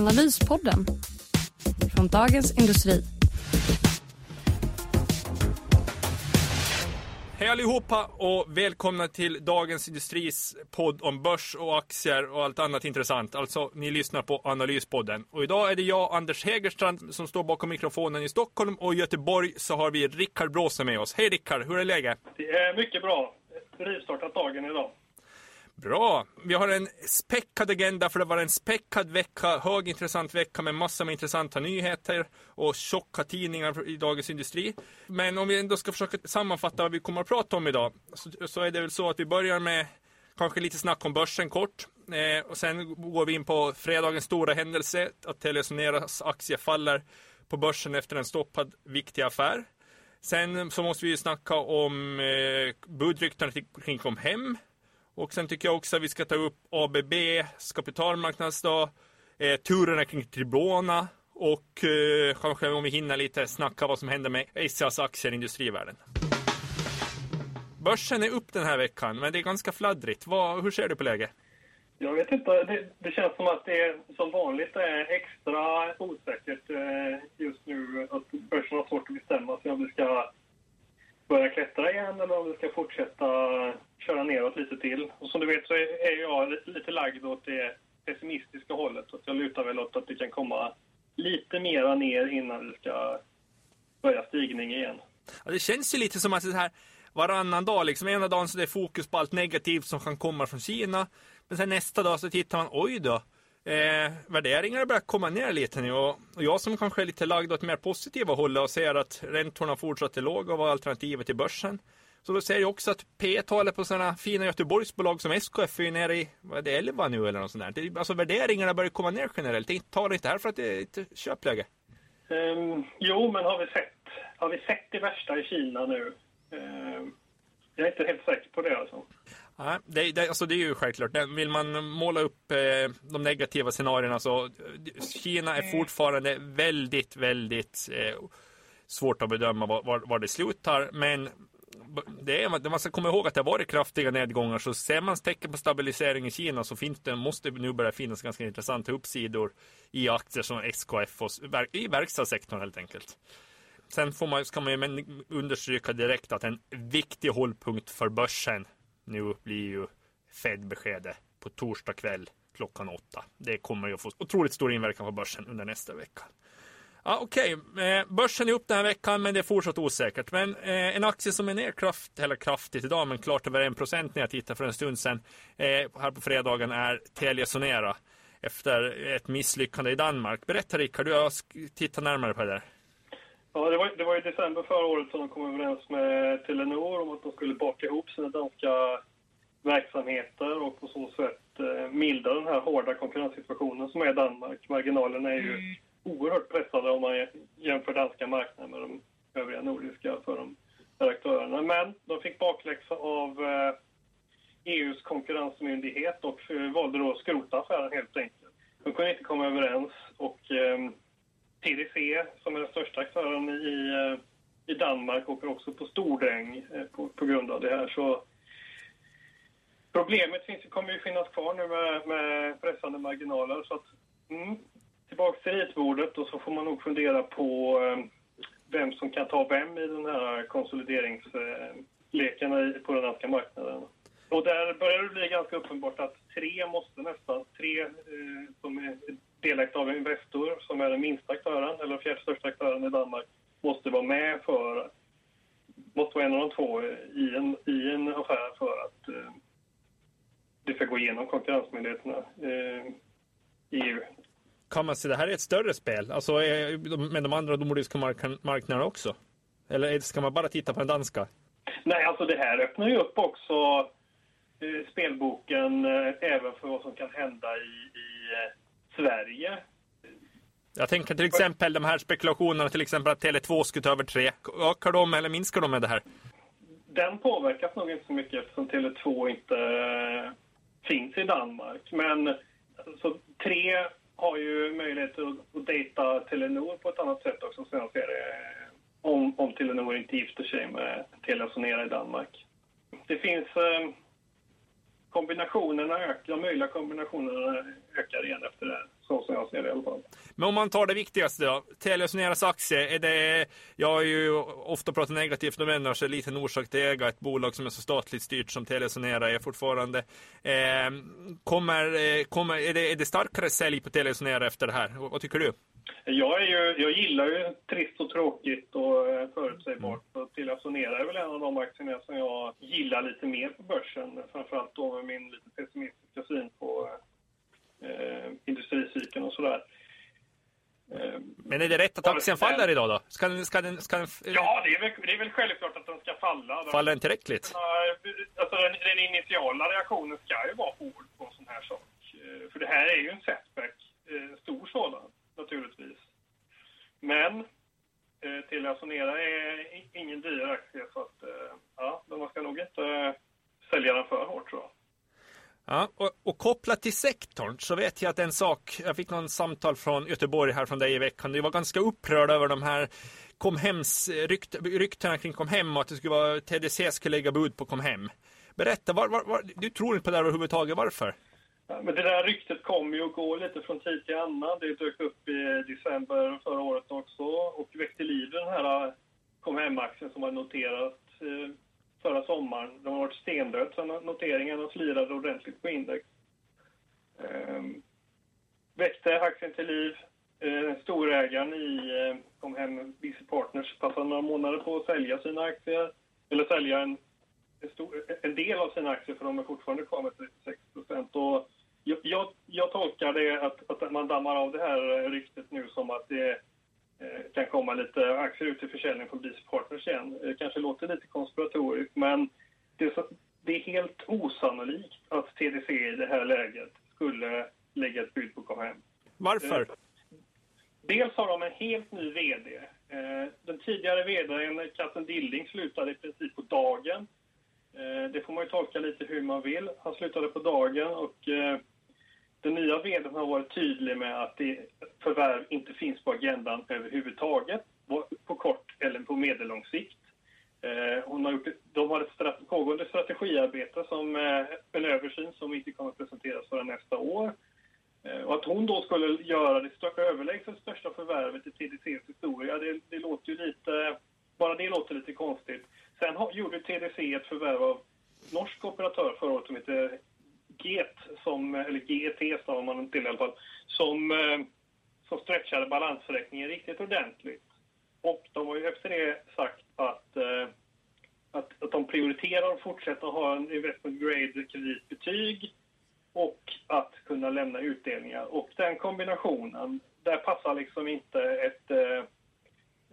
Analyspodden från Dagens Industri. Hej allihopa och välkomna till Dagens Industris podd om börs och aktier och allt annat intressant. Alltså, ni lyssnar på Analyspodden. Och idag är det jag, Anders Hägerstrand, som står bakom mikrofonen i Stockholm och i Göteborg så har vi Rickard Bråse med oss. Hej Rickard, hur är läget? Det är mycket bra. Rivstartat dagen idag. Bra! Vi har en späckad agenda för det var en späckad vecka, högintressant vecka med massor med intressanta nyheter och tjocka tidningar i Dagens Industri. Men om vi ändå ska försöka sammanfatta vad vi kommer att prata om idag så, så är det väl så att vi börjar med kanske lite snack om börsen kort. Eh, och sen går vi in på fredagens stora händelse, att Telesoneras aktie faller på börsen efter en stoppad viktig affär. Sen så måste vi ju snacka om eh, budryktena kring Comhem och sen tycker jag också att vi ska ta upp ABBs kapitalmarknadsdag, eh, turerna kring Tribona och eh, kanske om vi hinner lite snacka vad som händer med Asias aktier i industrivärlden. Börsen är upp den här veckan, men det är ganska fladdrigt. Vad, hur ser du på läget? Jag vet inte. Det, det, känns som att det som vanligt är extra osäkert eh, just nu. Att börsen har svårt att bestämma sig om det ska börja klättra igen eller om vi ska fortsätta köra neråt lite till. Och som du vet så är jag lite lagd åt det pessimistiska hållet. Så jag lutar väl åt att det kan komma lite mera ner innan vi ska börja stigning igen. Ja, det känns ju lite som att det här varannan dag, liksom ena dagen så det är fokus på allt negativt som kan komma från Kina. Men sen nästa dag så tittar man, oj då, Eh, värderingarna börjar komma ner lite nu och, och jag som kanske är lite lagd åt mer positiva hållet och ser att räntorna fortsätter låga och var alternativet till börsen. Så då ser jag också att P-talet på sådana fina Göteborgsbolag som SKF är nere i, vad är det, 11 nu eller något sånt där. Alltså värderingarna börjar komma ner generellt. Det talar inte här för att det är ett köpläge. Um, jo, men har vi sett, har vi sett det värsta i Kina nu? Um, jag är inte helt säker på det alltså. Ja, det, det, alltså det är ju självklart. Vill man måla upp eh, de negativa scenarierna så eh, Kina är fortfarande väldigt, väldigt eh, svårt att bedöma var, var, det slutar. Men det är, man ska komma ihåg att det har varit kraftiga nedgångar så ser man tecken på stabilisering i Kina så finns det, måste nu börja finnas ganska intressanta uppsidor i aktier som SKF och i verkstadssektorn helt enkelt. Sen får man, ska man ju understryka direkt att en viktig hållpunkt för börsen nu blir ju Fed-beskedet på torsdag kväll klockan åtta. Det kommer ju att få otroligt stor inverkan på börsen under nästa vecka. Ja, Okej, okay. börsen är upp den här veckan men det är fortsatt osäkert. Men eh, en aktie som är ner kraft, eller kraftigt idag men klart över 1% när jag tittade för en stund sedan eh, här på fredagen är Telia Sonera efter ett misslyckande i Danmark. Berätta Rickard, du har tittat närmare på det där. Ja, det var, det var i december förra året som de kom överens med Telenor om att de skulle baka ihop sina danska verksamheter och på så sätt eh, mildra den här hårda konkurrenssituationen som är i Danmark. Marginalerna är ju mm. oerhört pressade om man jämför danska marknaden med de övriga nordiska för de här aktörerna. Men de fick bakläxa av eh, EUs konkurrensmyndighet och eh, valde då att skrota affären helt enkelt. De kunde inte komma överens och eh, TDC, som är den största aktören i, eh, i Danmark, åker också på stordäng eh, på, på grund av det här. Så problemet finns, kommer ju finnas kvar nu med, med pressande marginaler. Så att, mm, tillbaka till ritbordet och så får man nog fundera på eh, vem som kan ta vem i den här konsolideringsleken eh, på den danska marknaden. Och där börjar det bli ganska uppenbart att tre måste nästan, tre eh, som är delägt av Investor, som är den minsta aktören, eller fjärde största aktören i Danmark, måste vara med för, måste vara en av de två i en, i en affär för att eh, det ska gå igenom konkurrensmyndigheterna eh, i EU. Kan man säga det här är ett större spel, alltså med de andra nordiska marknaderna också? Eller ska man bara titta på den danska? Nej, alltså det här öppnar ju upp också eh, spel, orderboken eh, även för vad som kan hända i, i eh, Sverige. Jag tänker till exempel de här spekulationerna, till exempel att Tele2 skulle ta över 3. Ökar de eller minskar de med det här? Den påverkas nog inte så mycket eftersom Tele2 inte eh, finns i Danmark. Men alltså, 3 har ju möjlighet att, att dejta Telenor på ett annat sätt också som jag ser det. Om, om Telenor inte gifter sig med Telia Sonera i Danmark. Det finns eh, kombinationerna ökar, de möjliga kombinationerna ökar igen efter det. Så som jag ser det i alla fall. Men om man tar det viktigaste då. Telia Soneras aktie, är det, jag har ju ofta pratat negativt om människor, liten orsak till att äga ett bolag som är så statligt styrt som Telia Sonera är fortfarande. Eh, kommer, eh, kommer, är, det, är det starkare sälj på Telia Sonera efter det här? Vad tycker du? Jag, är ju, jag gillar ju trist och tråkigt och eh, förutsägbart. Mm. Och Telia Sonera är väl en av de aktierna som jag gillar lite mer på börsen. Framförallt då med min lite pessimistiska syn på eh, industricykeln och sådär. Eh, Men är det rätt att aktien faller idag då? Ska den, ska den, ska den... Ja, det är, väl, det är väl självklart att den ska falla. Faller den tillräckligt? Alltså, den, den initiala reaktionen ska ju vara hård på en sån här sak. Eh, för det här är ju en setback, stor sådan naturligtvis. Men eh, Telia Sonera är ingen dyr aktie så att eh, ja, man ska nog inte eh, sälja den för hårt tror jag. Ja, och, och, kopplat till sektorn så vet jag att en sak, jag fick någon samtal från Göteborg här från dig i veckan. Du var ganska upprörd över de här Comhems, eh, rykt, ryktena kring Comhem och att det skulle vara TDC skulle lägga bud på Comhem. Berätta, var, var, var, du tror inte på det här överhuvudtaget, varför? Men det där ryktet kommer ju och går lite från tid till annan. Det dök upp i december förra året också och väckte liv den här eh, kom hem-aktien som var noterat eh, förra sommaren. Den har varit stendöd sen noteringen och slirade ordentligt på index. Ehm, väckte aktien till liv. Eh, storägaren i eh, kom hem BC Partners passade några månader på att sälja sina aktier. Eller sälja en, en, stor, en del av sina aktier för de är fortfarande kvar med 36 procent. Jag, jag, jag, tolkar det att, att man dammar av det här ryktet nu som att det eh, kan komma lite aktier ut till försäljning från BC Partners igen. Det kanske låter lite konspiratoriskt men det det är helt osannolikt att TDC i det här läget skulle lägga ett bud på KHM. Varför? Eh, dels har de en helt ny VD. Eh, den tidigare VDn, Katten Dilling, slutade i princip på dagen. Det får man ju tolka lite hur man vill. Han slutade på dagen och den nya vdn har varit tydlig med att det förvärv inte finns på agendan överhuvudtaget, på kort eller på medellång sikt. Eh, hon har gjort, de har ett strate, pågående strategiarbete, som eh, en översyn som inte kommer att presenteras förrän nästa år. Eh, och att hon då skulle göra det största, överlägset största förvärvet i TDCs historia, det, det, låter ju lite, bara det låter lite konstigt. Sen har, gjorde TDC ett förvärv av norsk operatör förra året som heter GET, som, eller GET stavar man till i alla fall, som, eh, som stretchade balansräkningen riktigt ordentligt. Och de har ju efter det sagt att, eh, att, att de prioriterar att fortsätta ha en investment grade kreditbetyg och att kunna lämna utdelningar. Och den kombinationen, där passar liksom inte ett eh,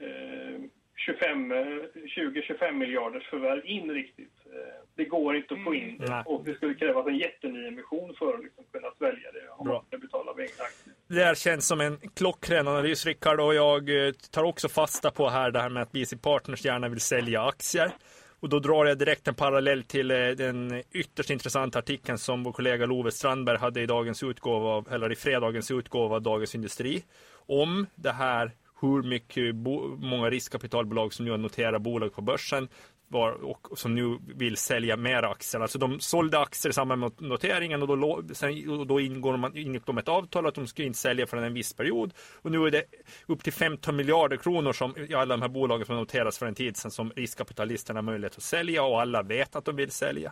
eh 20-25 miljarders förvärv in riktigt. Eh, det går inte att få in det mm. och det skulle krävas en jätteny emission för att liksom kunna svälja det om Bra. man ska betala med egna aktier. Det här känns som en klockren analys Rickard och jag eh, tar också fasta på här det här med att BC Partners gärna vill sälja aktier. Och då drar jag direkt en parallell till den ytterst intressanta artikeln som vår kollega Love Strandberg hade i dagens utgåva av, eller i fredagens utgåva av Dagens Industri. Om det här hur mycket många riskkapitalbolag som nu noterar bolag på börsen var, och som nu vill sälja mer aktier. Alltså de sålde aktier i samband med noteringen och då, sen, och då ingår man ingick de ett avtal att de skulle inte sälja förrän en viss period. Och nu är det upp till 15 miljarder kronor som i alla de här bolagen som noteras för en tid sedan som riskkapitalisterna har möjlighet att sälja och alla vet att de vill sälja.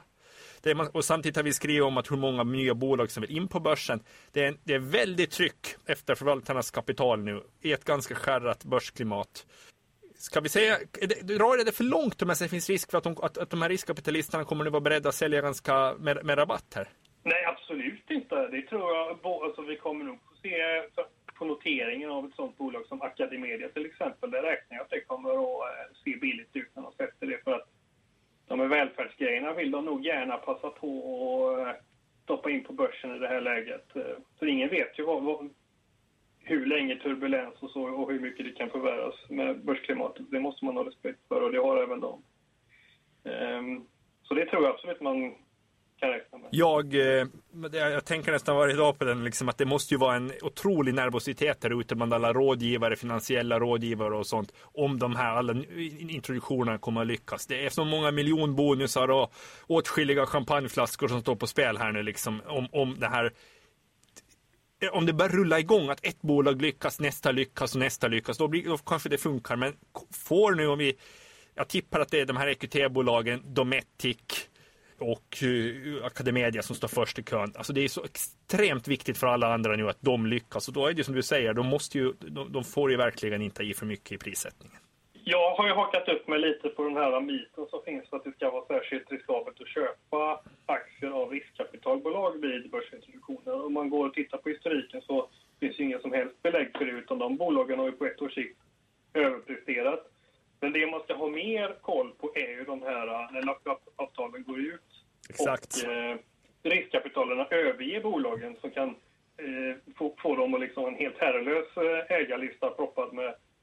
Man, och samtidigt har vi skrivit om att hur många nya bolag som vill in på börsen. Det är, det är väldigt tryck efter förvaltarnas kapital nu i ett ganska skärrat börsklimat. Ska vi säga, det, drar det för långt om det finns risk för att de, att, att de här riskkapitalisterna kommer att vara beredda att sälja ganska med, med rabatt här? Nej, absolut inte. Det tror jag. Alltså, vi kommer nog få se på noteringen av ett sånt bolag som Academedia till exempel. Där räknar jag att det kommer att eh, se billigt ut när de sätter det. För att de här välfärdsgrejerna vill de nog gärna passa på att eh, stoppa in på börsen i det här läget. Eh, för ingen vet ju vad, vad, hur länge turbulens och så och hur mycket det kan förvärras med börsklimatet. Det måste man ha respekt för och det har även de. Ehm, så det tror jag absolut man kan räkna med. Jag, eh, jag tänker nästan varje dag på den, liksom, att det måste ju vara en otrolig nervositet här ute bland alla rådgivare, finansiella rådgivare och sånt. Om de här alla introduktionerna kommer att lyckas. Det är så många miljonbonusar och åtskilliga champagneflaskor som står på spel här nu liksom. Om, om det här om det börjar rulla igång, att ett bolag lyckas, nästa lyckas och nästa lyckas, då, blir, då kanske det funkar. Men får nu om vi, jag tippar att det är de här EQT-bolagen, Dometic och uh, Academedia som står först i kön. Alltså det är så extremt viktigt för alla andra nu att de lyckas. Och då är det som du säger, de, måste ju, de, de får ju verkligen inte i för mycket i prissättningen. Jag har ju hakat upp mig lite på den här myten som finns att det ska vara särskilt riskabelt att köpa aktier av riskkapitalbolag vid börsintroduktioner. Om man går och tittar på historiken så finns ju inga som helst belägg för det utan de bolagen har ju på ett års sikt överpresterat. Men det man ska ha mer koll på är ju de här när lock-up-avtalen går ut. Exakt. Och eh, riskkapitalerna överger bolagen som kan eh, få, få dem att liksom en helt herrelös eh, ägarlista proppad med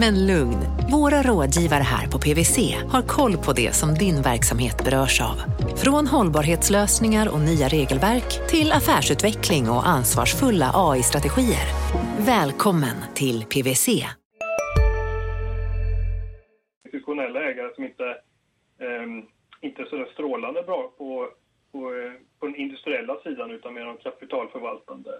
Men lugn, våra rådgivare här på PWC har koll på det som din verksamhet berörs av. Från hållbarhetslösningar och nya regelverk till affärsutveckling och ansvarsfulla AI-strategier. Välkommen till PWC. Institutionella ägare som inte, um, inte är så strålande bra på, på, eh, på den industriella sidan utan mer av kapitalförvaltande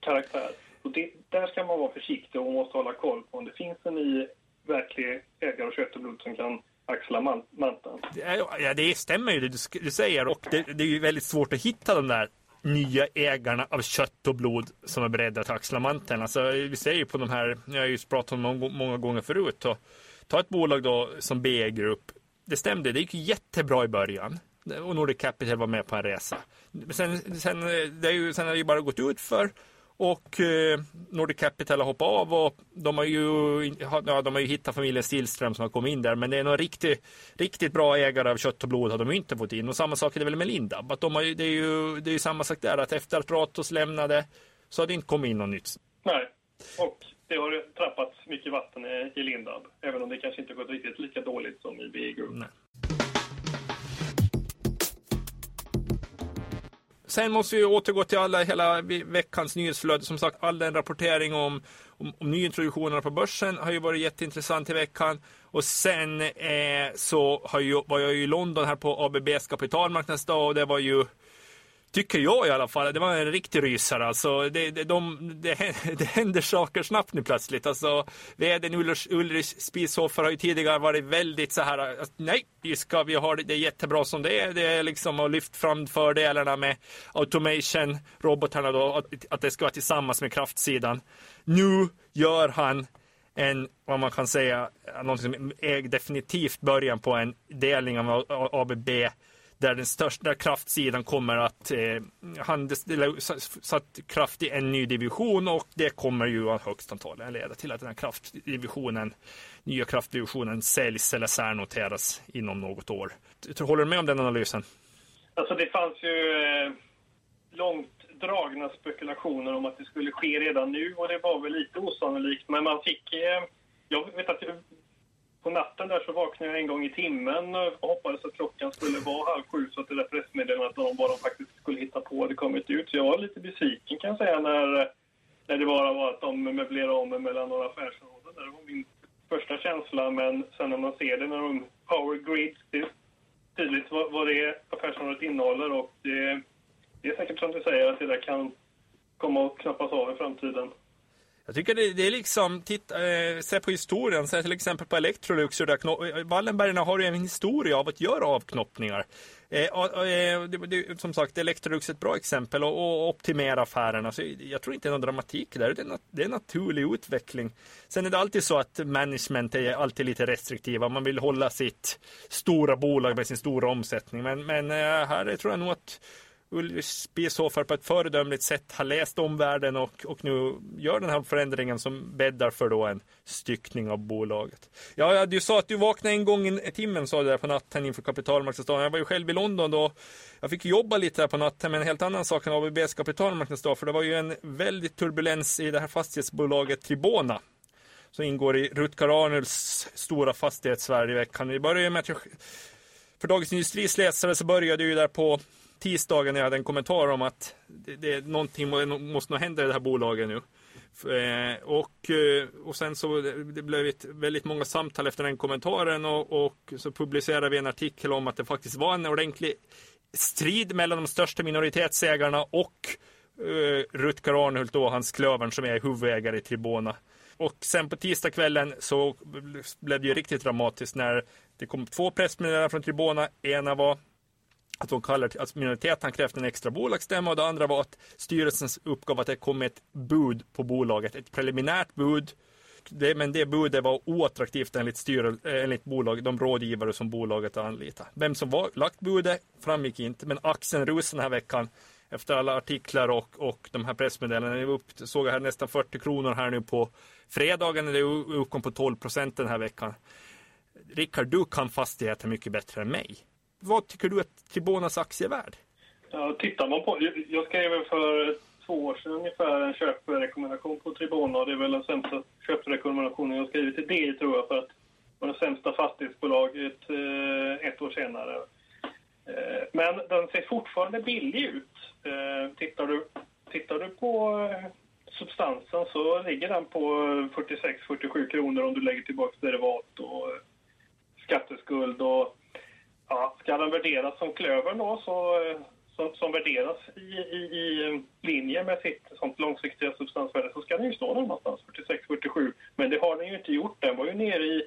karaktär. Och det, där ska man vara försiktig och måste hålla koll på om det finns en ny verklig ägare av kött och blod som kan axla manteln. Ja, det stämmer ju det du säger och det, det är ju väldigt svårt att hitta de där nya ägarna av kött och blod som är beredda att axla manteln. Alltså, vi ser ju på de här, jag har ju pratat om många, många gånger förut. Och, ta ett bolag då som BE Group. Det stämde, det gick jättebra i början. Och Nordic Capital var med på en resa. Sen, sen, det är ju, sen har det ju bara gått ut för och eh, Nordic Capital har hoppat av och de har ju, ja, de har ju hittat familjen Stillström som har kommit in där. Men det är någon riktigt, riktigt bra ägare av kött och blod har de inte fått in. Och samma sak är det väl med Lindab. Att de har, det, är ju, det är ju samma sak där. Att efter att Ratos lämnade så har det inte kommit in något nytt. Nej, och det har trappats mycket vatten i Lindab. Även om det kanske inte gått riktigt lika dåligt som i BE Group. Nej. Sen måste vi återgå till alla, hela veckans nyhetsflöde. Som sagt, all den rapportering om, om, om nyintroduktionerna på börsen har ju varit jätteintressant i veckan. Och sen eh, så har ju, var jag ju i London här på ABBs kapitalmarknadsdag och det var ju Tycker jag i alla fall. Det var en riktig rysare. Alltså, det, det, de, det, det händer saker snabbt nu plötsligt. Alltså, vdn Ulrich, Ulrich Spieshofer har ju tidigare varit väldigt så här. Att, nej, vi ska, vi har det, det är jättebra som det är. Det är liksom att lyft fram fördelarna med automation, robotarna då, att, att det ska vara tillsammans med kraftsidan. Nu gör han en, vad man kan säga, något som är definitivt början på en delning av ABB där den största kraftsidan kommer att eh, satt kraft i en ny division och det kommer ju högst antagligen leda till att den här kraftdivisionen, nya kraftdivisionen säljs eller särnoteras inom något år. Håller du med om den analysen? Alltså det fanns ju eh, långt dragna spekulationer om att det skulle ske redan nu och det var väl lite osannolikt men man fick eh, jag vet att på natten där så vaknade jag en gång i timmen och hoppades att klockan skulle vara halv sju så att det där pressmeddelandet om vad de faktiskt skulle hitta på hade kommit ut. Så jag var lite besviken kan jag säga när, när det bara var att de möblerade om mellan några affärsområden. Det var min första känsla men sen när man ser det när de power grid, det är tydligt vad, vad det affärsområdet innehåller och det, det är säkert som du säger att det där kan komma att knappas av i framtiden. Jag tycker det, det är liksom, titta, eh, se på historien, se till exempel på Electrolux. Där eh, Wallenbergarna har ju en historia av att göra avknoppningar. Eh, eh, det, det, som sagt, Electrolux är ett bra exempel och, och optimera affärerna. Så jag tror inte det är någon dramatik där, det är, det är en naturlig utveckling. Sen är det alltid så att management är alltid lite restriktiva. Man vill hålla sitt stora bolag med sin stora omsättning. Men, men eh, här tror jag nog att Ulrich Sofer på ett föredömligt sätt har läst omvärlden och, och nu gör den här förändringen som bäddar för då en styckning av bolaget. Ja, du sa att du vaknade en gång i timmen sa du där på natten inför kapitalmarknadsdagen. Jag var ju själv i London då. Jag fick jobba lite där på natten med en helt annan sak än ABBs kapitalmarknadsdag för det var ju en väldigt turbulens i det här fastighetsbolaget Tribona som ingår i Rutger Arnulfs stora fastighetssverige i veckan. Vi börjar med att jag, för Dagens Industris läsare så började ju där på tisdagen när jag hade en kommentar om att det, det någonting måste nog hända i det här bolaget nu. Eh, och, eh, och sen så det blev ett väldigt många samtal efter den kommentaren och, och så publicerade vi en artikel om att det faktiskt var en ordentlig strid mellan de största minoritetsägarna och uh, Rutger Arnhult och hans Klövern som är huvudägare i Tribona. Och sen på tisdagskvällen så blev det ju riktigt dramatiskt när det kom två pressmeddelanden från Tribona. Ena var att de kallar alltså minoriteten krävde en extra bolagsstämma och det andra var att styrelsens uppgav att det kom ett bud på bolaget, ett preliminärt bud. Det, men det budet var oattraktivt enligt, styre, enligt bolag, de rådgivare som bolaget anlitat. Vem som var lagt budet framgick inte, men aktien rusade den här veckan efter alla artiklar och, och de här pressmeddelandena. Jag såg här nästan 40 kronor här nu på fredagen, det uppkom på 12 procent den här veckan. Rickard, du kan fastigheter mycket bättre än mig vad tycker du att Tribonas aktie är värd? Ja, tittar man på, jag skrev för två år sedan ungefär en köprekommendation på Tribona och det är väl den sämsta köprekommendationen jag skrivit till DI tror jag för att det var det sämsta fastighetsbolaget eh, ett år senare. Eh, men den ser fortfarande billig ut. Eh, tittar, du, tittar du på substansen så ligger den på 46-47 kronor om du lägger tillbaka derivat och skatteskuld och Ja, ska den värderas som klövern då, så, som, som värderas i, i, i linje med sitt sånt långsiktiga substansvärde så ska den ju stå någonstans 46-47. Men det har den ju inte gjort. Den var ju nere i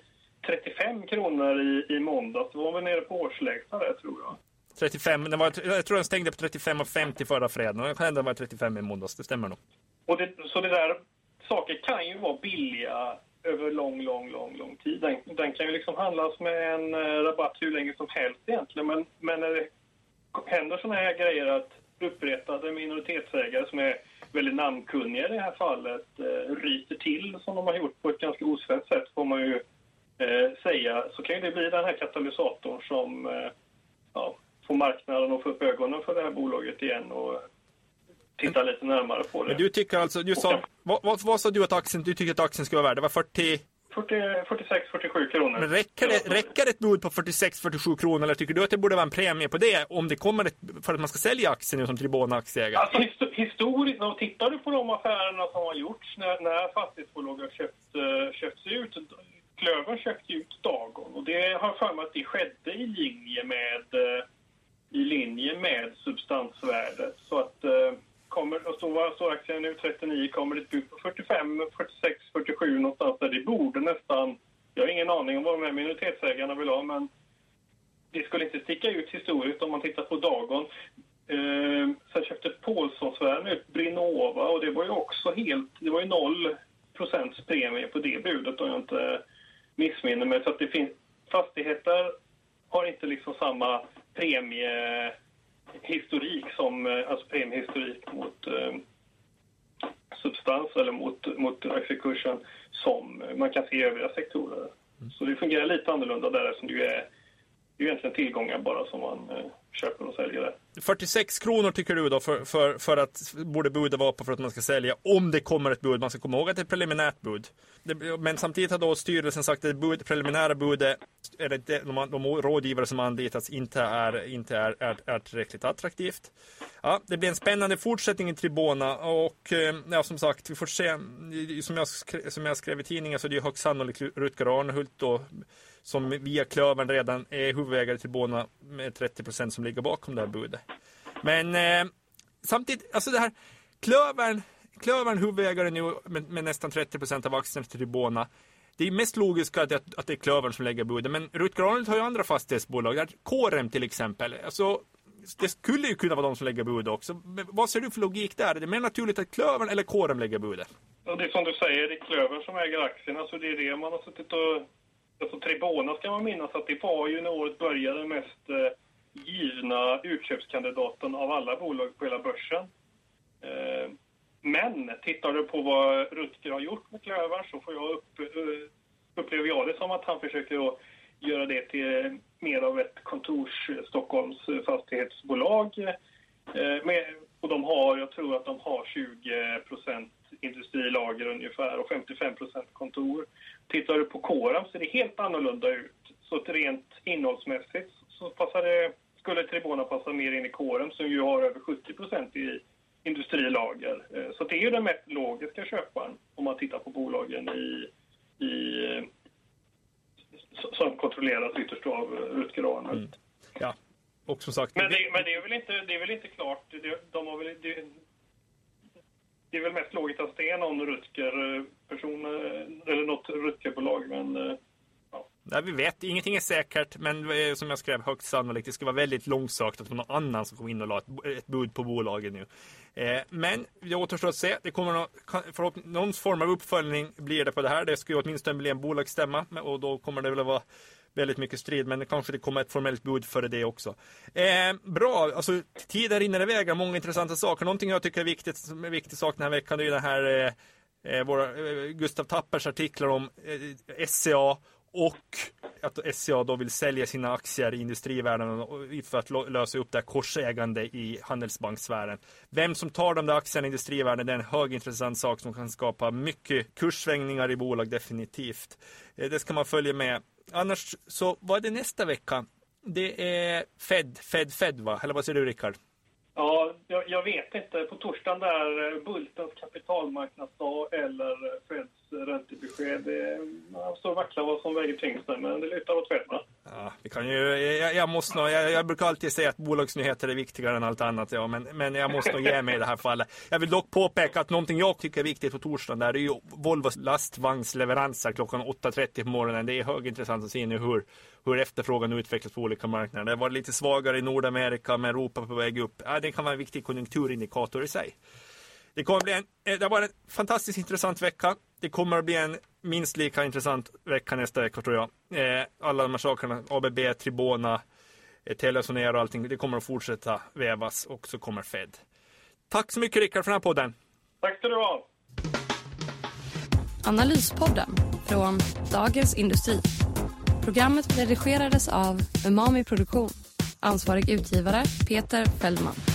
35 kronor i, i måndags. Det var väl nere på årslägsta där tror jag. 35, den var, jag tror den stängde på 35,50 förra fredagen. Den vara 35 i måndags, det stämmer nog. Och det, så det där, saker kan ju vara billiga över lång, lång, lång, lång tid. Den, den kan ju liksom handlas med en eh, rabatt hur länge som helst egentligen. Men, men när det händer sådana här grejer att upprättade minoritetsägare som är väldigt namnkunniga i det här fallet eh, ryter till som de har gjort på ett ganska osvenskt sätt får man ju eh, säga. Så kan det bli den här katalysatorn som eh, ja, får marknaden att få upp ögonen för det här bolaget igen och titta lite närmare på det. Men du tycker alltså, du sa, vad, vad, vad sa du att aktien, du tycker att aktien ska vara värd? Det var 40? 46-47 kronor. Men räcker det, räcker ett bud på 46-47 kronor eller tycker du att det borde vara en premie på det om det kommer ett, för att man ska sälja aktien nu som Tribona-aktieägare? Alltså historiskt, om tittar du på de affärerna som har gjorts när, när fastighetsbolag har köpt, uh, köpts ut. Klövern köpte ut Dagon och det har för mig att det skedde i linje med, uh, i linje med substansvärdet. Så att uh, kommer, och så var så aktien nu 39, kommer det ett bud på 45, 46, 47 någonstans där. Det borde nästan, jag har ingen aning om vad de här minoritetsägarna vill ha, men det skulle inte sticka ut historiskt om man tittar på Dagon. Eh, sen köpte Paulssonsvärden ut Brinova och det var ju också helt, det var ju noll procents premie på det budet om jag inte missminner mig. Så att det finns, fastigheter har inte liksom samma premie historik som, eh, alltså premiehistorik mot eh, substans eller mot, mot aktiekursen som man kan se i övriga sektorer. Mm. Så det fungerar lite annorlunda där eftersom det är, det är egentligen tillgångar bara som man eh, köper och säljer där. 46 kronor tycker du då för, för, för att borde budet vara på för att man ska sälja om det kommer ett bud. Man ska komma ihåg att det är ett preliminärt bud. Det, men samtidigt har då styrelsen sagt att det preliminära budet eller det, de, de rådgivare som anlitats inte är, inte är, är, är tillräckligt attraktivt. Ja, det blir en spännande fortsättning i Tribona och eh, ja, som sagt, vi får se. Som jag, som jag skrev i tidningen så är det högst sannolikt Rutger Arnhult då som via Klövern redan är huvudägare till Bona med 30 procent som ligger bakom det här budet. Men eh, samtidigt, alltså det här Klövern Klövern huvudägare nu med, med nästan 30 procent av aktierna till Tribona. Det är mest logiskt att, att det är Klövern som lägger budet, men Rutger Arnold har ju andra fastighetsbolag, Kårem till exempel. Alltså, det skulle ju kunna vara de som lägger bud också. Vad ser du för logik där? Är det mer naturligt att Klövern eller Kårem lägger budet? Ja, det är som du säger, det är Klövern som äger aktierna, så det är det man har suttit och... Alltså Tribona ska man minnas att det var ju när året började mest eh, givna utköpskandidaten av alla bolag på hela börsen. Eh, men tittar du på vad Rutger har gjort med Klövern så får jag upp, eh, upplever jag det som att han försöker att göra det till mer av ett kontors eh, Stockholms eh, fastighetsbolag. Eh, med, och de har, jag tror att de har 20 industrilager ungefär och 55% kontor. Tittar du på Coram ser det helt annorlunda ut. Så rent innehållsmässigt så passar det, skulle Tribona passa mer in i Coram som ju har över 70% i industrilager. Eh, så det är ju den mest logiska köparen om man tittar på bolagen i, i som kontrolleras ytterst av Rutger Arnelt. Mm. Ja, och som sagt... Men det, men det, är, väl inte, det är väl inte klart. De har väl, det, är väl mest logiskt att det är någon Rutger-person eh, eh, eller något Rutger-bolag. Men eh, Nej, vi vet, ingenting är säkert, men som jag skrev högst sannolikt, det ska vara väldigt långsökt att någon annan som kommer in och la ett, ett bud på bolaget nu. Eh, men det återstår att se. Det kommer någon, någon form av uppföljning blir det på det här. Det ska ju åtminstone bli en bolagsstämma och då kommer det väl att vara väldigt mycket strid, men det kanske det kommer ett formellt bud före det också. Eh, bra, alltså tiden rinner iväg, många intressanta saker. Någonting jag tycker är viktigt, som är viktig sak den här veckan, det är ju den här eh, eh, våra, eh, Gustav Tappers artiklar om eh, SCA och att SCA då vill sälja sina aktier i industrivärlden för att lösa upp det här korsägande i handelsbanksfären. Vem som tar de där aktierna i industrivärlden det är en högintressant sak som kan skapa mycket kurssvängningar i bolag definitivt. Eh, det ska man följa med. Annars så vad är det nästa vecka? Det är Fed, Fed, Fed va? Eller vad säger du Rickard? Ja, jag, jag, vet inte. På torsdagen där eh, Bultens kapitalmarknadsdag eller eh, Feds räntebesked. Eh, det står och vacklar vad som väger tyngst men det lutar åt Fed Ja, vi kan ju, jag, jag måste nog, jag, jag, brukar alltid säga att bolagsnyheter är viktigare än allt annat, ja, men, men jag måste nog ge mig i det här fallet. Jag vill dock påpeka att någonting jag tycker är viktigt på torsdagen där är ju Volvos lastvagnsleveranser klockan 8.30 på morgonen. Det är högintressant att se nu hur, hur efterfrågan utvecklas på olika marknader. Det var lite svagare i Nordamerika med Europa på väg upp. Ja, det kan vara en viktig konjunkturindikator i sig. Det kommer bli en, eh, det var en fantastiskt intressant vecka. Det kommer att bli en minst lika intressant vecka nästa vecka tror jag. Eh, alla de här sakerna, ABB, Tribona, eh, Telia och allting, det kommer att fortsätta vävas och så kommer Fed. Tack så mycket Rickard för den här podden. Tack ska du ha. Analyspodden från Dagens Industri. Programmet redigerades av Umami Produktion. Ansvarig utgivare Peter Fellman.